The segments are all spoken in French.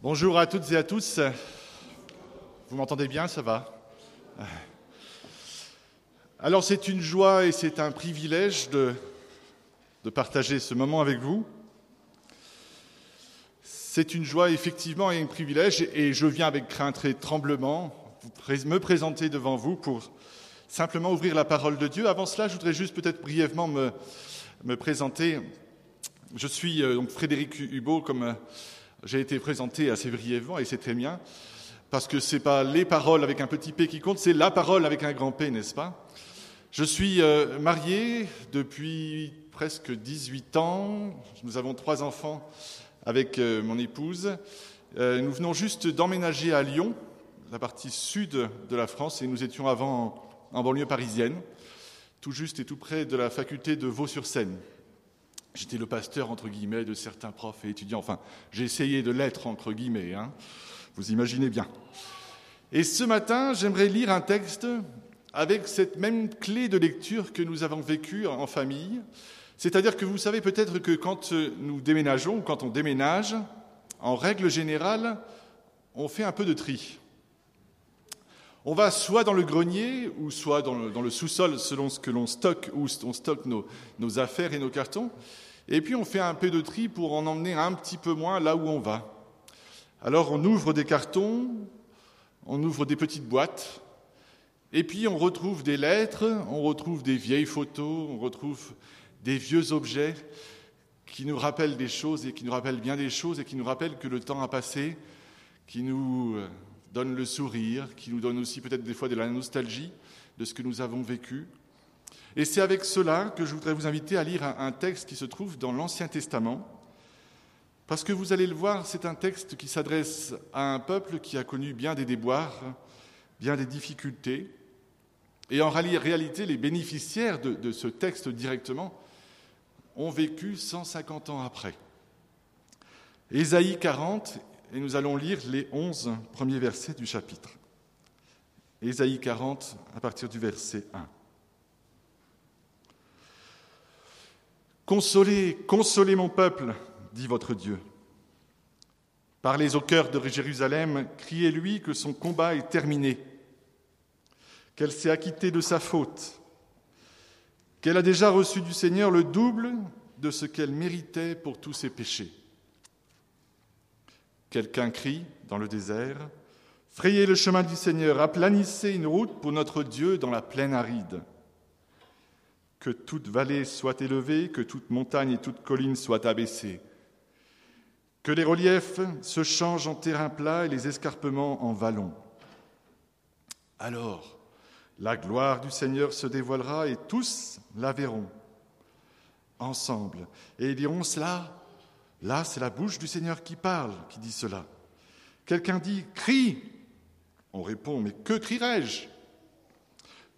Bonjour à toutes et à tous. Vous m'entendez bien, ça va? Alors c'est une joie et c'est un privilège de, partager ce moment avec vous. C'est une joie effectivement et un privilège et je viens avec crainte et tremblement me présenter devant vous pour simplement ouvrir la parole de Dieu. Avant cela, je voudrais juste peut-être brièvement me, me présenter. Je suis euh, donc Frédéric Hubot, comme euh, j'ai été présenté assez brièvement, et c'est très bien, parce que ce n'est pas les paroles avec un petit p qui compte, c'est la parole avec un grand P, n'est-ce pas? Je suis euh, marié depuis presque 18 ans, nous avons trois enfants avec mon épouse. Nous venons juste d'emménager à Lyon, la partie sud de la France, et nous étions avant en banlieue parisienne, tout juste et tout près de la faculté de Vaux-sur-Seine. J'étais le pasteur, entre guillemets, de certains profs et étudiants. Enfin, j'ai essayé de l'être, entre guillemets. Hein. Vous imaginez bien. Et ce matin, j'aimerais lire un texte avec cette même clé de lecture que nous avons vécue en famille. C'est-à-dire que vous savez peut-être que quand nous déménageons, quand on déménage, en règle générale, on fait un peu de tri. On va soit dans le grenier ou soit dans le, sous-sol selon ce que l'on stocke, où on stocke nos, nos, affaires et nos cartons. Et puis on fait un peu de tri pour en emmener un petit peu moins là où on va. Alors on ouvre des cartons, on ouvre des petites boîtes, et puis on retrouve des lettres, on retrouve des vieilles photos, on retrouve des vieux objets qui nous rappellent des choses et qui nous rappellent bien des choses et qui nous rappellent que le temps a passé, qui nous euh, donne le sourire, qui nous donne aussi peut-être des fois de la nostalgie de ce que nous avons vécu. Et c'est avec cela que je voudrais vous inviter à lire un texte qui se trouve dans l'Ancien Testament, parce que vous allez le voir, c'est un texte qui s'adresse à un peuple qui a connu bien des déboires, bien des difficultés. Et en réalité, les bénéficiaires de, ce texte directement ont vécu 150 ans après. Ésaïe 40 et nous allons lire les onze premiers versets du chapitre. Ésaïe 40 à partir du verset 1. Consolez, consolez mon peuple, dit votre Dieu. Parlez au cœur de Jérusalem, criez-lui que son combat est terminé, qu'elle s'est acquittée de sa faute, qu'elle a déjà reçu du Seigneur le double de ce qu'elle méritait pour tous ses péchés. Quelqu'un crie dans le désert Frayez le chemin du Seigneur, aplanissez une route pour notre Dieu dans la plaine aride. Que toute vallée soit élevée, que toute montagne et toute colline soient abaissées. Que les reliefs se changent en terrain plat et les escarpements en vallons. Alors, la gloire du Seigneur se dévoilera et tous la verront ensemble. Et ils diront cela Là, c'est la bouche du Seigneur qui parle, qui dit cela. Quelqu'un dit Crie On répond Mais que crierai-je?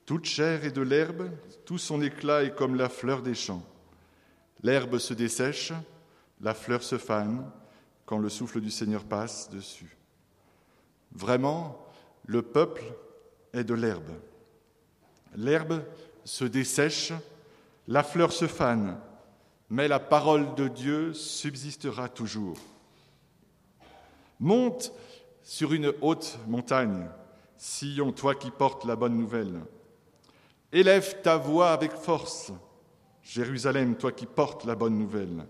Toute chair est de l'herbe, tout son éclat est comme la fleur des champs. L'herbe se dessèche, la fleur se fane quand le souffle du Seigneur passe dessus. Vraiment, le peuple est de l'herbe. L'herbe se dessèche, la fleur se fane, mais la parole de Dieu subsistera toujours. Monte sur une haute montagne, Sion, toi qui portes la bonne nouvelle. Élève ta voix avec force, Jérusalem, toi qui portes la bonne nouvelle.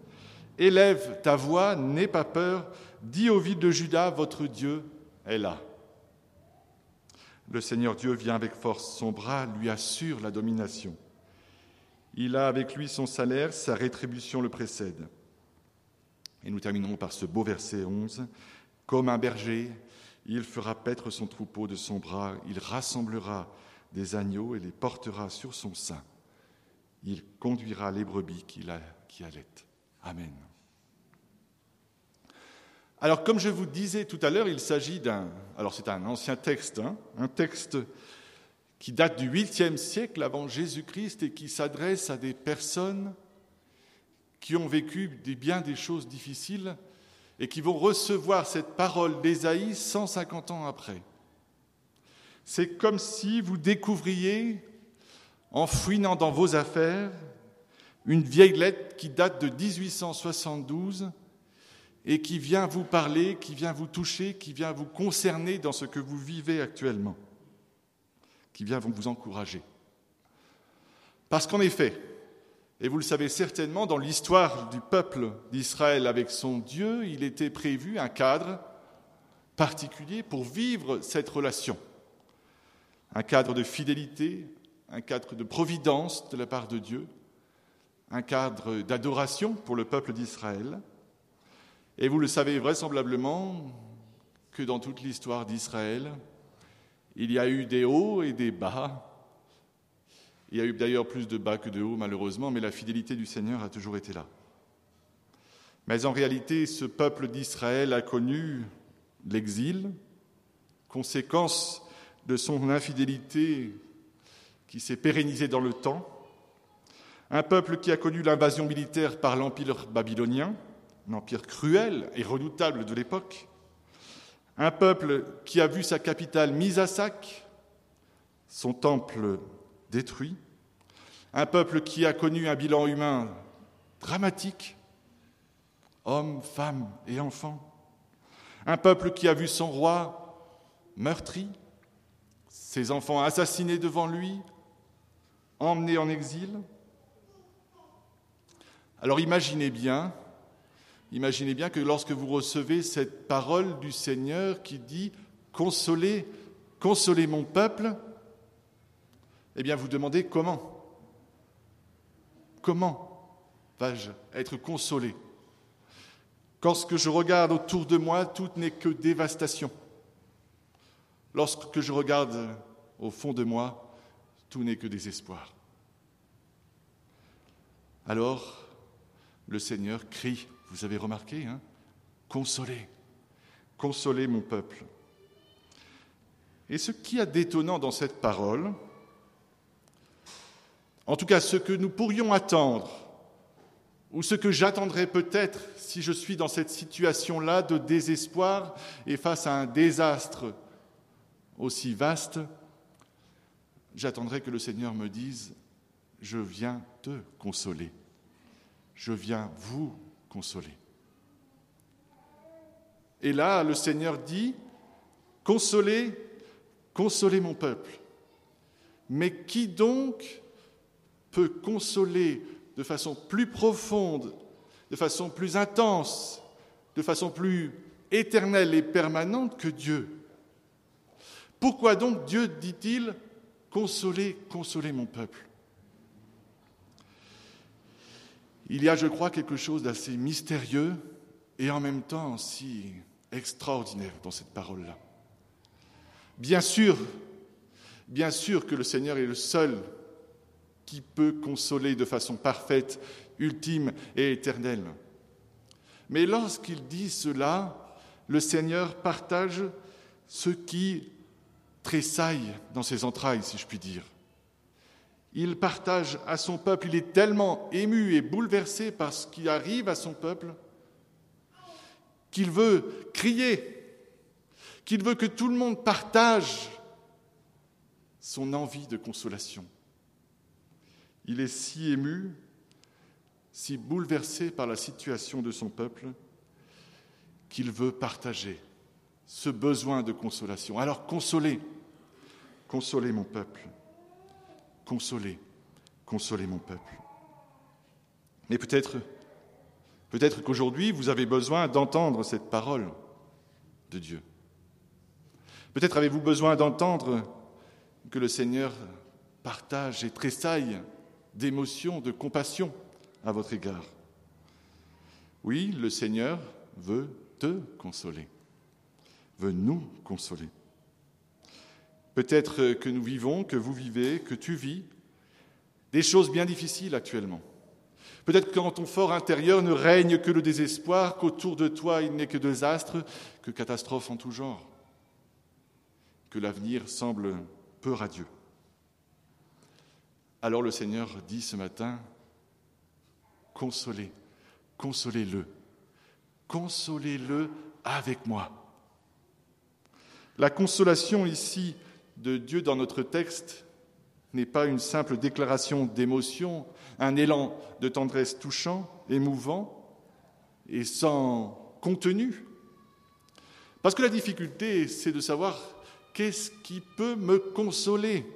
Élève ta voix, n'aie pas peur, dis aux villes de Juda, votre Dieu est là. Le Seigneur Dieu vient avec force, son bras lui assure la domination. Il a avec lui son salaire, sa rétribution le précède. Et nous terminerons par ce beau verset 11. Comme un berger, il fera paître son troupeau de son bras, il rassemblera des agneaux et les portera sur son sein. Il conduira les brebis qui, qui allaitent. Amen. Alors, comme je vous disais tout à l'heure, il s'agit d'un. Alors, c'est un ancien texte, hein, un texte qui date du 8e siècle avant Jésus-Christ et qui s'adresse à des personnes qui ont vécu bien des choses difficiles et qui vont recevoir cette parole d'Ésaïe 150 ans après. C'est comme si vous découvriez, en fouinant dans vos affaires, une vieille lettre qui date de 1872 et qui vient vous parler, qui vient vous toucher, qui vient vous concerner dans ce que vous vivez actuellement, qui vient vous encourager. Parce qu'en effet, et vous le savez certainement, dans l'histoire du peuple d'Israël avec son Dieu, il était prévu un cadre particulier pour vivre cette relation. Un cadre de fidélité, un cadre de providence de la part de Dieu, un cadre d'adoration pour le peuple d'Israël. Et vous le savez vraisemblablement que dans toute l'histoire d'Israël, il y a eu des hauts et des bas, il y a eu d'ailleurs plus de bas que de hauts, malheureusement, mais la fidélité du Seigneur a toujours été là. Mais en réalité, ce peuple d'Israël a connu l'exil, conséquence de son infidélité qui s'est pérennisée dans le temps, un peuple qui a connu l'invasion militaire par l'empire babylonien, un empire cruel et redoutable de l'époque, un peuple qui a vu sa capitale mise à sac, son temple détruit, un peuple qui a connu un bilan humain dramatique, hommes, femmes et enfants, un peuple qui a vu son roi meurtri, ses enfants assassinés devant lui, emmenés en exil. Alors imaginez bien, imaginez bien que lorsque vous recevez cette parole du Seigneur qui dit Consolez, consolez mon peuple, eh bien, vous demandez comment? Comment vais-je être consolé? Lorsque je regarde autour de moi, tout n'est que dévastation. Lorsque je regarde au fond de moi, tout n'est que désespoir. Alors, le Seigneur crie, vous avez remarqué, hein? Consolez, consolez mon peuple. Et ce qui est détonnant dans cette parole, en tout cas, ce que nous pourrions attendre, ou ce que j'attendrai peut-être si je suis dans cette situation-là de désespoir et face à un désastre aussi vaste, j'attendrai que le Seigneur me dise, je viens te consoler, je viens vous consoler. Et là, le Seigneur dit, consolez, consolez mon peuple. Mais qui donc peut consoler de façon plus profonde, de façon plus intense, de façon plus éternelle et permanente que Dieu? Pourquoi donc Dieu dit-il consoler, consoler mon peuple? Il y a, je crois, quelque chose d'assez mystérieux et en même temps si extraordinaire dans cette parole-là. Bien sûr, bien sûr que le Seigneur est le seul qui peut consoler de façon parfaite, ultime et éternelle. Mais lorsqu'il dit cela, le Seigneur partage ce qui tressaille dans ses entrailles, si je puis dire. Il partage à son peuple, il est tellement ému et bouleversé par ce qui arrive à son peuple qu'il veut crier, qu'il veut que tout le monde partage son envie de consolation. Il est si ému, si bouleversé par la situation de son peuple, qu'il veut partager ce besoin de consolation. Alors consolez, consolez mon peuple, consolez, consolez mon peuple. Mais peut-être, peut-être qu'aujourd'hui vous avez besoin d'entendre cette parole de Dieu. Peut-être avez-vous besoin d'entendre que le Seigneur partage et tressaille d'émotion, de compassion à votre égard. Oui, le Seigneur veut te consoler, veut nous consoler. Peut-être que nous vivons, que vous vivez, que tu vis des choses bien difficiles actuellement. Peut-être que dans ton fort intérieur ne règne que le désespoir, qu'autour de toi il n'est que désastres, que catastrophes en tout genre, que l'avenir semble peu radieux. Alors le Seigneur dit ce matin, consolez, consolez-le, consolez-le avec moi. La consolation ici de Dieu dans notre texte n'est pas une simple déclaration d'émotion, un élan de tendresse touchant, émouvant et sans contenu. Parce que la difficulté, c'est de savoir qu'est-ce qui peut me consoler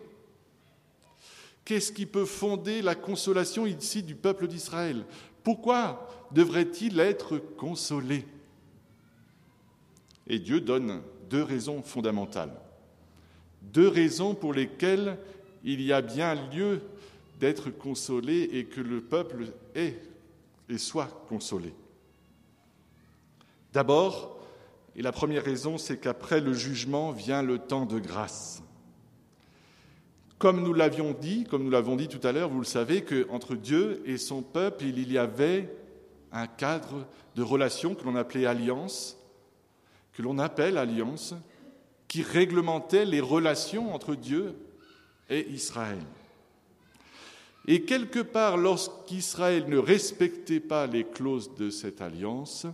Qu'est-ce qui peut fonder la consolation ici du peuple d'Israël? Pourquoi devrait-il être consolé? Et Dieu donne deux raisons fondamentales. Deux raisons pour lesquelles il y a bien lieu d'être consolé et que le peuple est et soit consolé. D'abord, et la première raison, c'est qu'après le jugement vient le temps de grâce. Comme nous l'avions dit, comme nous l'avons dit tout à l'heure, vous le savez, qu'entre Dieu et son peuple, il y avait un cadre de relation que l'on appelait alliance, que l'on appelle alliance, qui réglementait les relations entre Dieu et Israël. Et quelque part, lorsqu'Israël ne respectait pas les clauses de cette alliance,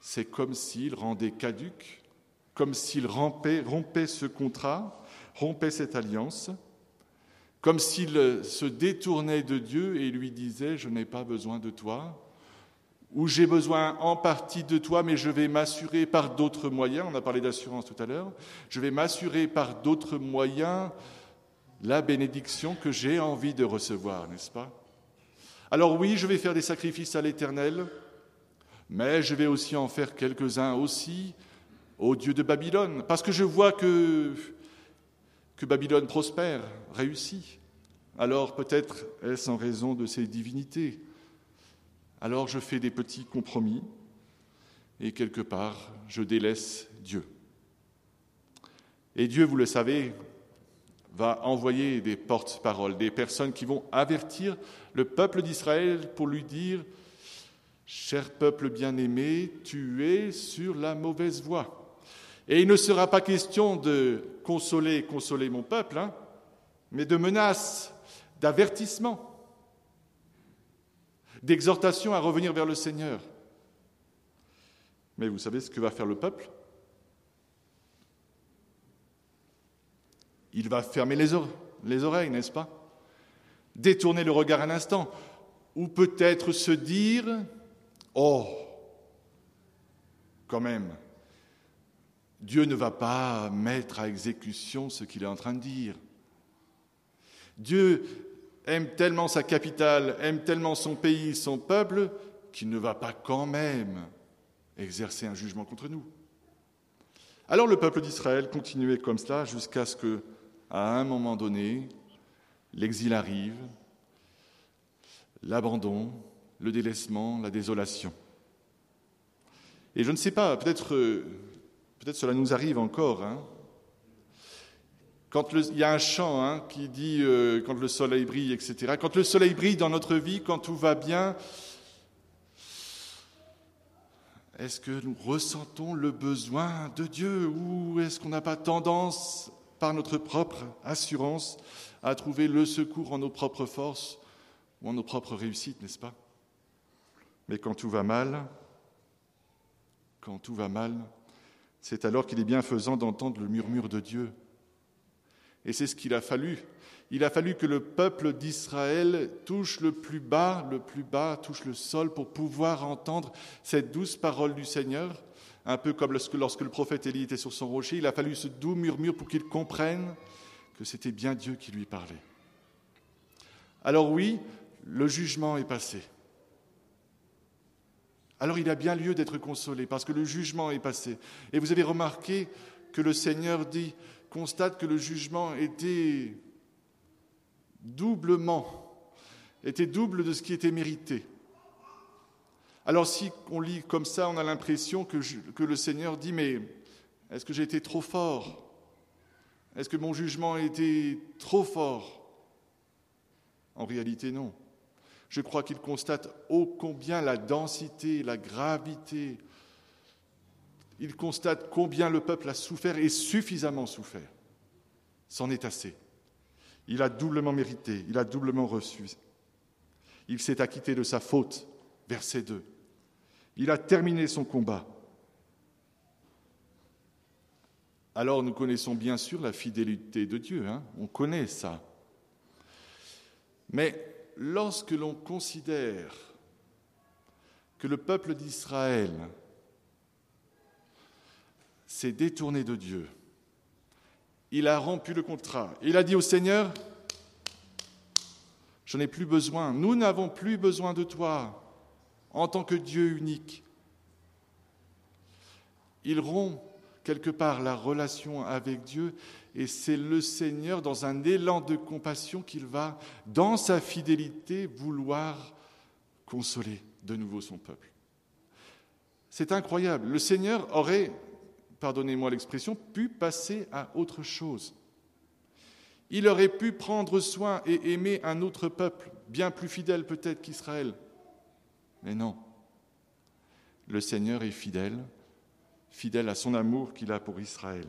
c'est comme s'il rendait caduque, comme s'il rompait, rompait ce contrat, rompait cette alliance, comme s'il se détournait de Dieu et lui disait, je n'ai pas besoin de toi, ou j'ai besoin en partie de toi, mais je vais m'assurer par d'autres moyens, on a parlé d'assurance tout à l'heure, je vais m'assurer par d'autres moyens la bénédiction que j'ai envie de recevoir, n'est-ce pas? Alors oui, je vais faire des sacrifices à l'Éternel, mais je vais aussi en faire quelques-uns aussi au Dieu de Babylone, parce que je vois que, que Babylone prospère, réussit. Alors peut-être est-ce en raison de ses divinités. Alors je fais des petits compromis et quelque part je délaisse Dieu. Et Dieu, vous le savez, va envoyer des porte-paroles, des personnes qui vont avertir le peuple d'Israël pour lui dire Cher peuple bien-aimé, tu es sur la mauvaise voie. Et il ne sera pas question de consoler, consoler mon peuple, hein, mais de menaces, d'avertissements, d'exhortations à revenir vers le Seigneur. Mais vous savez ce que va faire le peuple? Il va fermer les, les oreilles, n'est-ce pas? Détourner le regard un instant, ou peut-être se dire Oh, quand même, Dieu ne va pas mettre à exécution ce qu'il est en train de dire. Dieu aime tellement sa capitale, aime tellement son pays, son peuple, qu'il ne va pas quand même exercer un jugement contre nous. Alors le peuple d'Israël continuait comme cela jusqu'à ce que, à un moment donné, l'exil arrive, l'abandon, le délaissement, la désolation. Et je ne sais pas, peut-être euh, peut cela nous arrive encore. Hein. Quand il y a un chant hein, qui dit euh, quand le soleil brille, etc. Quand le soleil brille dans notre vie, quand tout va bien, est-ce que nous ressentons le besoin de Dieu ou est-ce qu'on n'a pas tendance, par notre propre assurance, à trouver le secours en nos propres forces ou en nos propres réussites, n'est-ce pas? Mais quand tout va mal, quand tout va mal, c'est alors qu'il est bienfaisant d'entendre le murmure de Dieu. Et c'est ce qu'il a fallu. Il a fallu que le peuple d'Israël touche le plus bas, le plus bas, touche le sol pour pouvoir entendre cette douce parole du Seigneur, un peu comme lorsque, le prophète Élie était sur son rocher. Il a fallu ce doux murmure pour qu'il comprenne que c'était bien Dieu qui lui parlait. Alors oui, le jugement est passé alors il a bien lieu d'être consolé parce que le jugement est passé. Et vous avez remarqué que le Seigneur dit, constate que le jugement était doublement, était double de ce qui était mérité. Alors si on lit comme ça, on a l'impression que, le Seigneur dit, mais est-ce que j'ai été trop fort? Est-ce que mon jugement a été trop fort? En réalité, non. Je crois qu'il constate ô combien la densité, la gravité, il constate combien le peuple a souffert et suffisamment souffert. C'en est assez. Il a doublement mérité, il a doublement reçu. Il s'est acquitté de sa faute, verset 2. Il a terminé son combat. Alors nous connaissons bien sûr la fidélité de Dieu, hein on connaît ça. Mais lorsque l'on considère que le peuple d'Israël s'est détourné de Dieu. Il a rompu le contrat. Il a dit au Seigneur, je n'ai plus besoin, nous n'avons plus besoin de toi en tant que Dieu unique. Il rompt quelque part la relation avec Dieu et c'est le Seigneur, dans un élan de compassion, qu'il va, dans sa fidélité, vouloir consoler de nouveau son peuple. C'est incroyable. Le Seigneur aurait, pardonnez-moi l'expression, pu passer à autre chose. Il aurait pu prendre soin et aimer un autre peuple, bien plus fidèle peut-être qu'Israël. Mais non. Le Seigneur est fidèle, fidèle à son amour qu'il a pour Israël.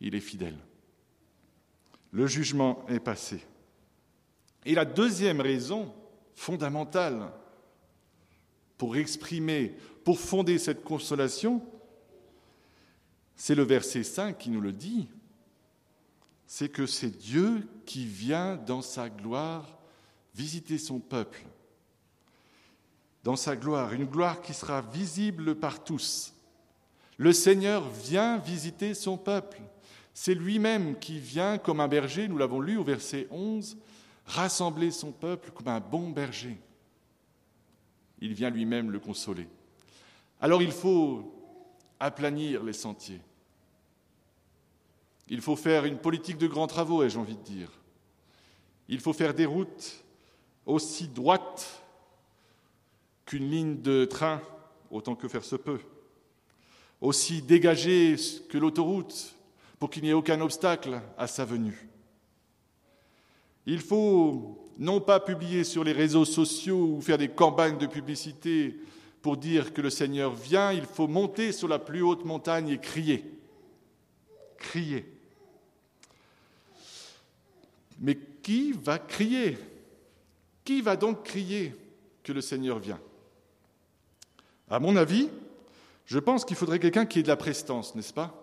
Il est fidèle. Le jugement est passé. Et la deuxième raison fondamentale pour exprimer, pour fonder cette consolation, c'est le verset 5 qui nous le dit, c'est que c'est Dieu qui vient dans sa gloire visiter son peuple. Dans sa gloire, une gloire qui sera visible par tous. Le Seigneur vient visiter son peuple. C'est lui-même qui vient comme un berger, nous l'avons lu au verset 11, rassembler son peuple comme un bon berger. Il vient lui-même le consoler. Alors il faut aplanir les sentiers. Il faut faire une politique de grands travaux, ai-je envie de dire. Il faut faire des routes aussi droites qu'une ligne de train, autant que faire se peut, aussi dégagées que l'autoroute, pour qu'il n'y ait aucun obstacle à sa venue. Il faut non pas publier sur les réseaux sociaux ou faire des campagnes de publicité pour dire que le Seigneur vient, il faut monter sur la plus haute montagne et crier. Crier. Mais qui va crier? Qui va donc crier que le Seigneur vient? À mon avis, je pense qu'il faudrait quelqu'un qui ait de la prestance, n'est-ce pas?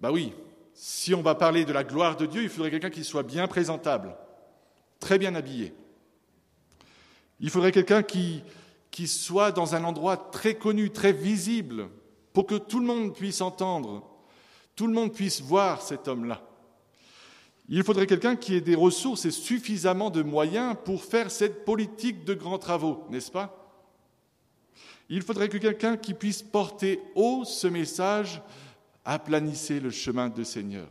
Bah oui, si on va parler de la gloire de Dieu, il faudrait quelqu'un qui soit bien présentable, très bien habillé. Il faudrait quelqu'un qui, qui soit dans un endroit très connu, très visible, pour que tout le monde puisse entendre, tout le monde puisse voir cet homme-là. Il faudrait quelqu'un qui ait des ressources et suffisamment de moyens pour faire cette politique de grands travaux, n'est-ce pas? Il faudrait que quelqu'un qui puisse porter haut ce message aplanissez le chemin du Seigneur.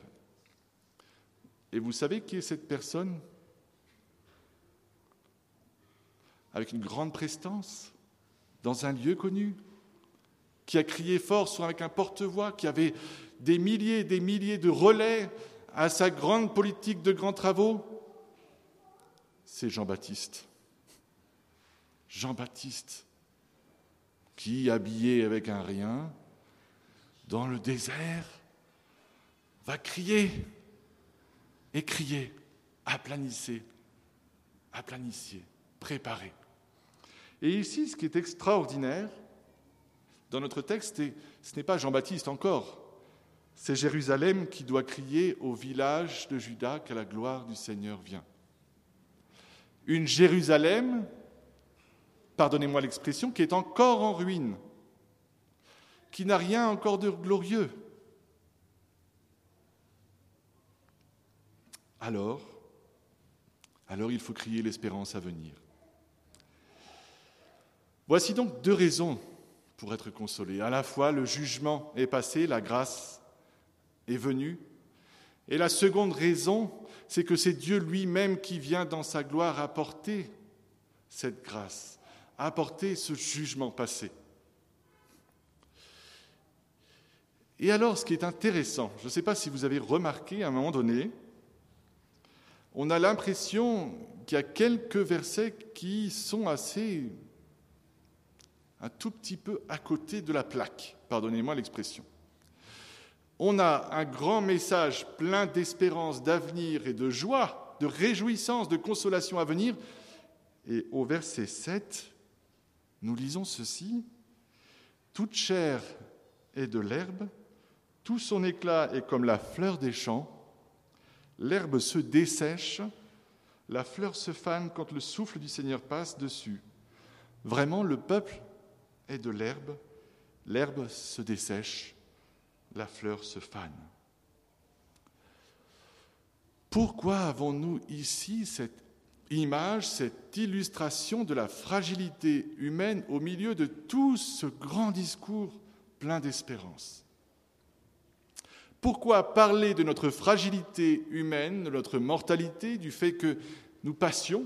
Et vous savez qui est cette personne? Avec une grande prestance, dans un lieu connu, qui a crié fort soit avec un porte-voix, qui avait des milliers et des milliers de relais à sa grande politique de grands travaux, c'est Jean-Baptiste. Jean-Baptiste, qui, habillé avec un rien, dans le désert, va crier et crier, aplanissez, aplanissiez, préparez. Et ici, ce qui est extraordinaire dans notre texte, ce n'est pas Jean-Baptiste encore, c'est Jérusalem qui doit crier au village de Juda que la gloire du Seigneur vient. Une Jérusalem, pardonnez-moi l'expression, qui est encore en ruine, qui n'a rien encore de glorieux. Alors, alors il faut crier l'espérance à venir. Voici donc deux raisons pour être consolé. À la fois, le jugement est passé, la grâce est venue. Et la seconde raison, c'est que c'est Dieu lui-même qui vient dans sa gloire apporter cette grâce, apporter ce jugement passé. Et alors, ce qui est intéressant, je ne sais pas si vous avez remarqué à un moment donné, on a l'impression qu'il y a quelques versets qui sont assez un tout petit peu à côté de la plaque, pardonnez-moi l'expression. On a un grand message plein d'espérance, d'avenir et de joie, de réjouissance, de consolation à venir. Et au verset 7, nous lisons ceci. Toute chair est de l'herbe, tout son éclat est comme la fleur des champs, l'herbe se dessèche, La fleur se fane quand le souffle du Seigneur passe dessus. Vraiment, le peuple est de l'herbe, l'herbe se dessèche, la fleur se fane. Pourquoi avons-nous ici cette image, cette illustration de la fragilité humaine au milieu de tout ce grand discours plein d'espérance? Pourquoi parler de notre fragilité humaine, de notre mortalité, du fait que nous passions,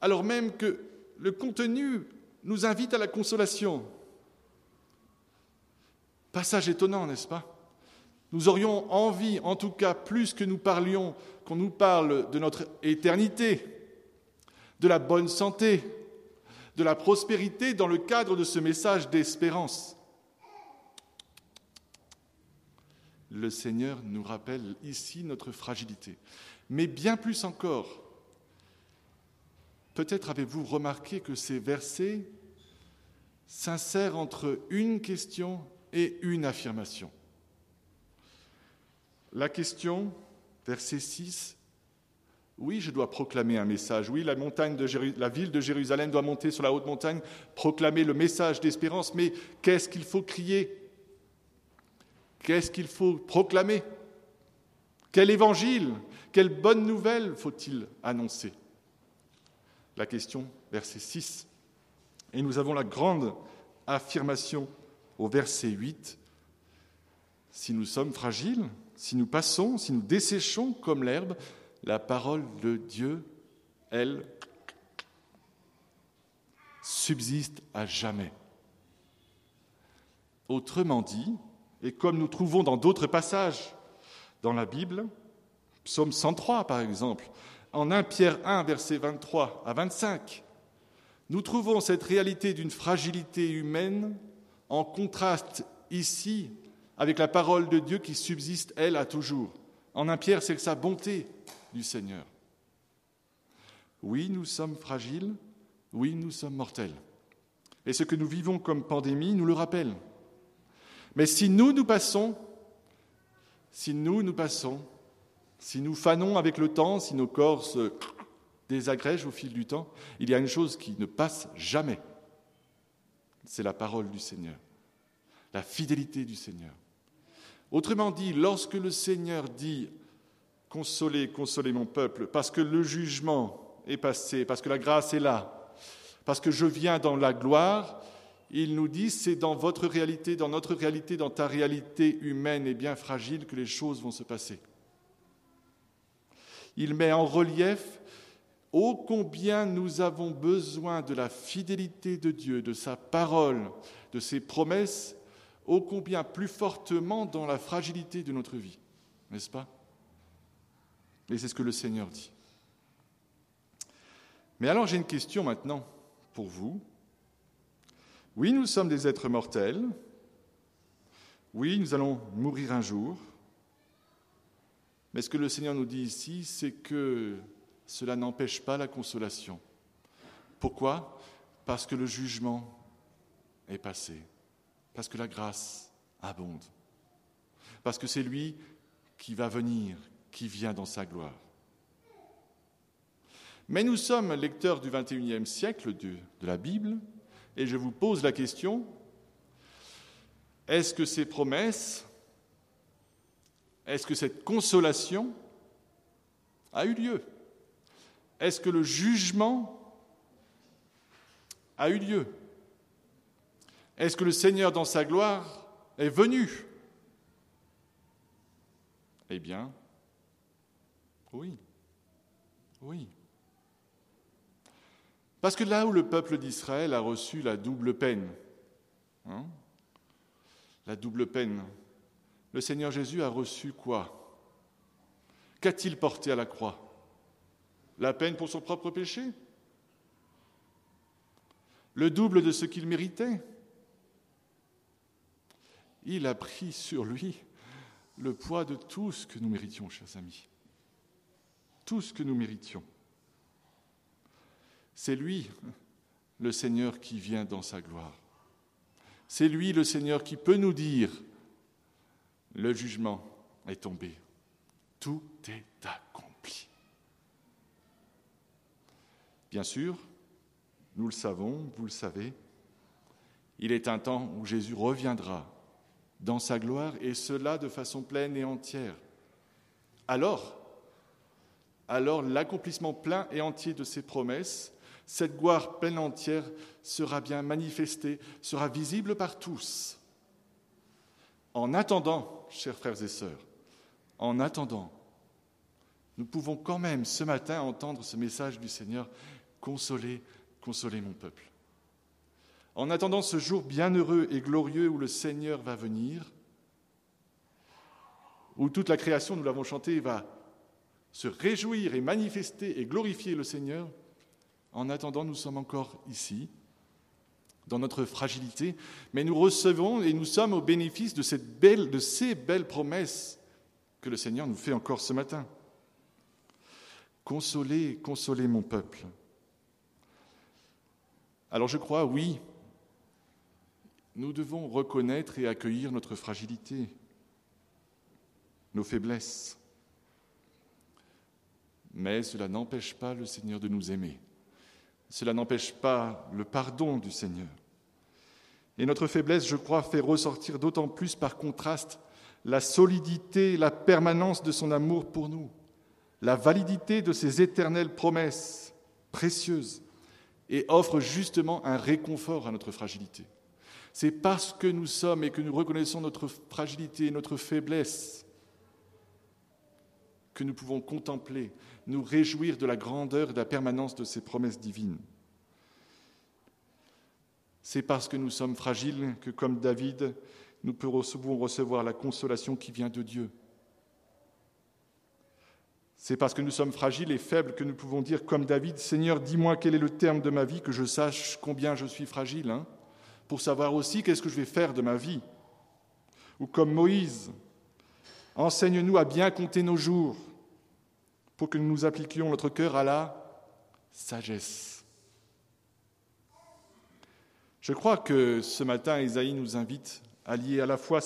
alors même que le contenu nous invite à la consolation Passage étonnant, n'est-ce pas? Nous aurions envie, en tout cas plus que nous parlions, qu'on nous parle de notre éternité, de la bonne santé, de la prospérité dans le cadre de ce message d'espérance. Le Seigneur nous rappelle ici notre fragilité. Mais bien plus encore, peut-être avez-vous remarqué que ces versets s'insèrent entre une question et une affirmation. La question, verset 6, oui, je dois proclamer un message. Oui, la, la ville de Jérusalem doit monter sur la haute montagne, proclamer le message d'espérance. Mais qu'est-ce qu'il faut crier? Qu'est-ce qu'il faut proclamer? Quel évangile? Quelle bonne nouvelle faut-il annoncer? La question, verset 6. Et nous avons la grande affirmation au verset 8. Si nous sommes fragiles, si nous passons, si nous desséchons comme l'herbe, la parole de Dieu, elle, subsiste à jamais. Autrement dit, et comme nous trouvons dans d'autres passages dans la Bible, psaume 103 par exemple, en 1 Pierre 1, versets 23 à 25, nous trouvons cette réalité d'une fragilité humaine en contraste ici avec la parole de Dieu qui subsiste, elle, à toujours. En un Pierre, c'est sa bonté du Seigneur. Oui, nous sommes fragiles, oui, nous sommes mortels. Et ce que nous vivons comme pandémie nous le rappelle. Mais si nous, nous passons, si nous, nous passons, si nous fanons avec le temps, si nos corps se désagrègent au fil du temps, il y a une chose qui ne passe jamais. C'est la parole du Seigneur, la fidélité du Seigneur. Autrement dit, lorsque le Seigneur dit Consolez, consolez mon peuple, parce que le jugement est passé, parce que la grâce est là, parce que je viens dans la gloire, il nous dit c'est dans votre réalité, dans notre réalité, dans ta réalité humaine et bien fragile que les choses vont se passer. Il met en relief ô combien nous avons besoin de la fidélité de Dieu, de sa parole, de ses promesses ô combien plus fortement dans la fragilité de notre vie, n'est-ce pas? Et c'est ce que le Seigneur dit. Mais alors j'ai une question maintenant pour vous. Oui, nous sommes des êtres mortels. Oui, nous allons mourir un jour. Mais ce que le Seigneur nous dit ici, c'est que cela n'empêche pas la consolation. Pourquoi? Parce que le jugement est passé parce que la grâce abonde, parce que c'est lui qui va venir, qui vient dans sa gloire. Mais nous sommes lecteurs du XXIe siècle de, de la Bible, et je vous pose la question, est-ce que ces promesses, est-ce que cette consolation a eu lieu? Est-ce que le jugement a eu lieu? Est-ce que le Seigneur dans sa gloire est venu? Eh bien, oui, oui. Parce que là où le peuple d'Israël a reçu la double peine, hein, la double peine, le Seigneur Jésus a reçu quoi? Qu'a-t-il porté à la croix? La peine pour son propre péché? Le double de ce qu'il méritait? Il a pris sur lui le poids de tout ce que nous méritions, chers amis. Tout ce que nous méritions. C'est lui, le Seigneur, qui vient dans sa gloire. C'est lui, le Seigneur, qui peut nous dire, le jugement est tombé. Tout est accompli. Bien sûr, nous le savons, vous le savez, il est un temps où Jésus reviendra dans sa gloire et cela de façon pleine et entière. Alors, alors l'accomplissement plein et entier de ses promesses, cette gloire pleine et entière sera bien manifestée, sera visible par tous. En attendant, chers frères et sœurs, en attendant, nous pouvons quand même ce matin entendre ce message du Seigneur, consoler, consoler mon peuple. En attendant ce jour bienheureux et glorieux où le Seigneur va venir, où toute la création, nous l'avons chanté, va se réjouir et manifester et glorifier le Seigneur, en attendant, nous sommes encore ici, dans notre fragilité, mais nous recevons et nous sommes au bénéfice de, ces belles promesses que le Seigneur nous fait encore ce matin. Consolez, consolez mon peuple. Alors je crois, oui, nous devons reconnaître et accueillir notre fragilité, nos faiblesses. Mais cela n'empêche pas le Seigneur de nous aimer. Cela n'empêche pas le pardon du Seigneur. Et notre faiblesse, je crois, fait ressortir d'autant plus par contraste la solidité, la permanence de son amour pour nous, la validité de ses éternelles promesses précieuses, et offre justement un réconfort à notre fragilité. C'est parce que nous sommes et que nous reconnaissons notre fragilité et notre faiblesse que nous pouvons contempler, nous réjouir de la grandeur et de la permanence de ces promesses divines. C'est parce que nous sommes fragiles que, comme David, nous pouvons recevoir la consolation qui vient de Dieu. C'est parce que nous sommes fragiles et faibles que nous pouvons dire, comme David, Seigneur, dis-moi quel est le terme de ma vie, que je sache combien je suis fragile. Hein pour savoir aussi qu'est-ce que je vais faire de ma vie. Ou comme Moïse, enseigne-nous à bien compter nos jours pour que nous appliquions notre cœur à la sagesse. Je crois que ce matin, Isaïe nous invite à lier à la fois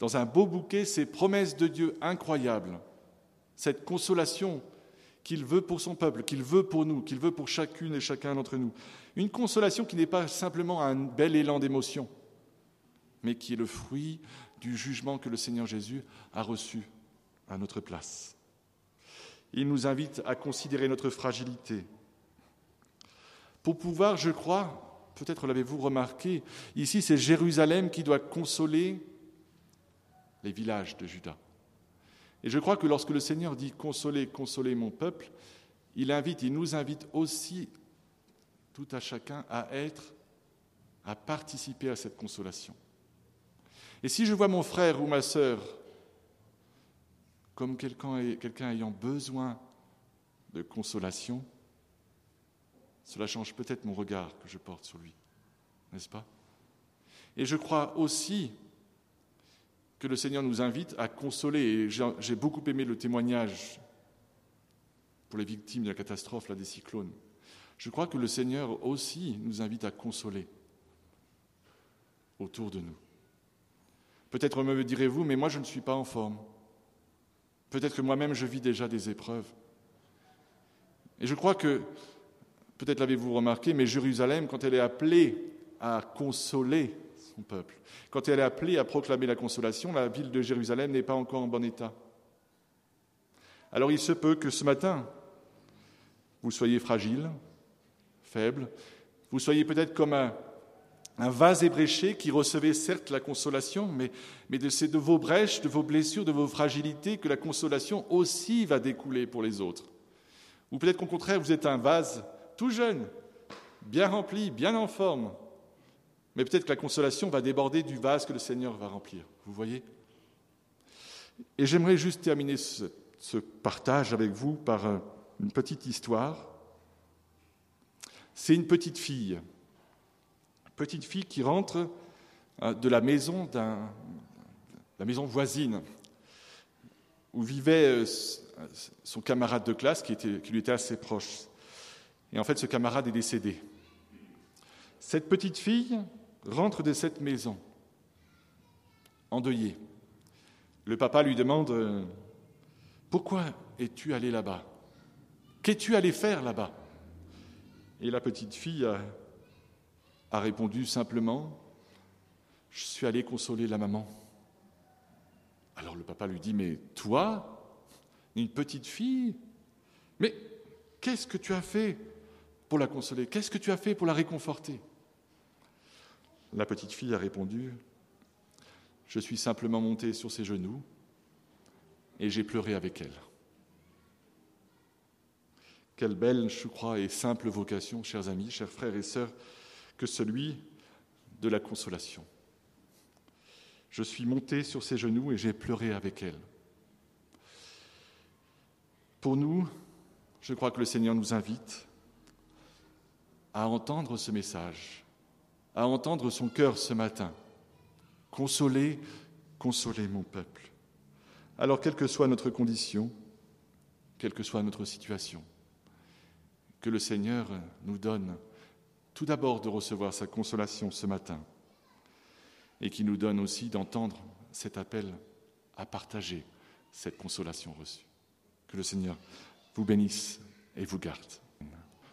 dans un beau bouquet ces promesses de Dieu incroyables, cette consolation qu'il veut pour son peuple, qu'il veut pour nous, qu'il veut pour chacune et chacun d'entre nous. Une consolation qui n'est pas simplement un bel élan d'émotion, mais qui est le fruit du jugement que le Seigneur Jésus a reçu à notre place. Il nous invite à considérer notre fragilité. Pour pouvoir, je crois, peut-être l'avez-vous remarqué, ici c'est Jérusalem qui doit consoler les villages de Juda. Et je crois que lorsque le Seigneur dit consoler, consoler mon peuple, il invite, il nous invite aussi tout à chacun à être, à participer à cette consolation. Et si je vois mon frère ou ma sœur comme quelqu'un ayant besoin de consolation, cela change peut-être mon regard que je porte sur lui, n'est-ce pas? Et je crois aussi que le Seigneur nous invite à consoler. Et j'ai beaucoup aimé le témoignage pour les victimes de la catastrophe, là, des cyclones. Je crois que le Seigneur aussi nous invite à consoler autour de nous. Peut-être me direz-vous, mais moi je ne suis pas en forme. Peut-être que moi-même je vis déjà des épreuves. Et je crois que, peut-être l'avez-vous remarqué, mais Jérusalem, quand elle est appelée à consoler peuple. Quand elle est appelée à proclamer la consolation, la ville de Jérusalem n'est pas encore en bon état. Alors il se peut que ce matin, vous soyez fragile, faible, vous soyez peut-être comme un, vase ébréché qui recevait certes la consolation, mais, de, de vos brèches, de vos blessures, de vos fragilités, que la consolation aussi va découler pour les autres. Ou peut-être qu'au contraire, vous êtes un vase tout jeune, bien rempli, bien en forme, mais peut-être que la consolation va déborder du vase que le Seigneur va remplir. Vous voyez? Et j'aimerais juste terminer ce, partage avec vous par une petite histoire. C'est une petite fille, petite fille qui rentre euh, de la maison d'un, maison voisine où vivait euh, son camarade de classe qui, était, qui lui était assez proche. Et en fait, ce camarade est décédé. Cette petite fille, rentre de cette maison, endeuillé. Le papa lui demande euh, Pourquoi es-tu allé là-bas? Qu'es-tu allé faire là-bas? Et la petite fille a, a répondu simplement, je suis allé consoler la maman. Alors le papa lui dit, mais toi, une petite fille, mais qu'est-ce que tu as fait pour la consoler? Qu'est-ce que tu as fait pour la réconforter? La petite fille a répondu, je suis simplement monté sur ses genoux et j'ai pleuré avec elle. Quelle belle, je crois, et simple vocation, chers amis, chers frères et sœurs, que celui de la consolation. Je suis monté sur ses genoux et j'ai pleuré avec elle. Pour nous, je crois que le Seigneur nous invite à entendre ce message, à entendre son cœur ce matin. Consoler, consoler mon peuple. Alors, quelle que soit notre condition, quelle que soit notre situation, que le Seigneur nous donne tout d'abord de recevoir sa consolation ce matin et qui nous donne aussi d'entendre cet appel à partager cette consolation reçue. Que le Seigneur vous bénisse et vous garde.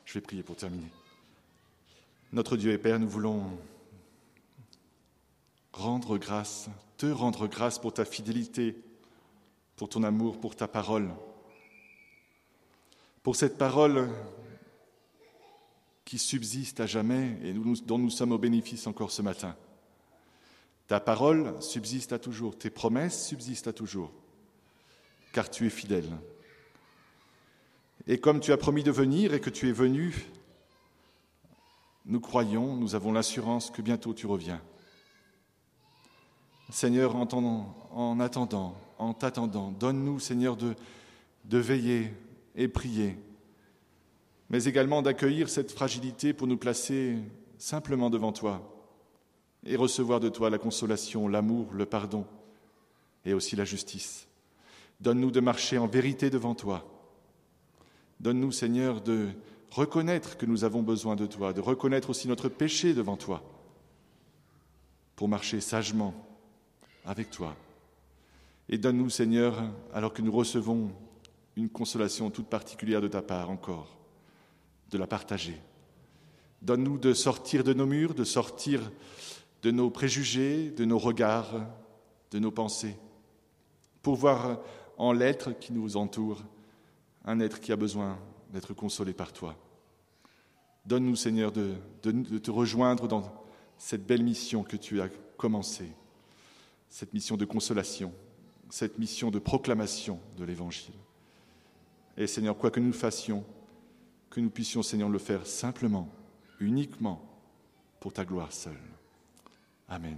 Je vais prier pour terminer. Notre Dieu et Père, nous voulons rendre grâce, te rendre grâce pour ta fidélité, pour ton amour, pour ta parole, pour cette parole qui subsiste à jamais et dont nous sommes au bénéfice encore ce matin. Ta parole subsiste à toujours, tes promesses subsistent à toujours, car tu es fidèle. Et comme tu as promis de venir et que tu es venu, nous croyons, nous avons l'assurance que bientôt tu reviens. Seigneur, en, en attendant, en t'attendant, donne-nous, Seigneur, de veiller et prier, mais également d'accueillir cette fragilité pour nous placer simplement devant toi et recevoir de toi la consolation, l'amour, le pardon et aussi la justice. Donne-nous de marcher en vérité devant toi. Donne-nous, Seigneur, de reconnaître que nous avons besoin de toi, de reconnaître aussi notre péché devant toi, pour marcher sagement avec toi. Et donne-nous, Seigneur, alors que nous recevons une consolation toute particulière de ta part encore, de la partager. Donne-nous de sortir de nos murs, de sortir de nos préjugés, de nos regards, de nos pensées, pour voir en l'être qui nous entoure un être qui a besoin d'être consolé par toi. Donne-nous, Seigneur, de, te rejoindre dans cette belle mission que tu as commencée, cette mission de consolation, cette mission de proclamation de l'Évangile. Et Seigneur, quoi que nous fassions, que nous puissions, Seigneur, le faire simplement, uniquement, pour ta gloire seule. Amen.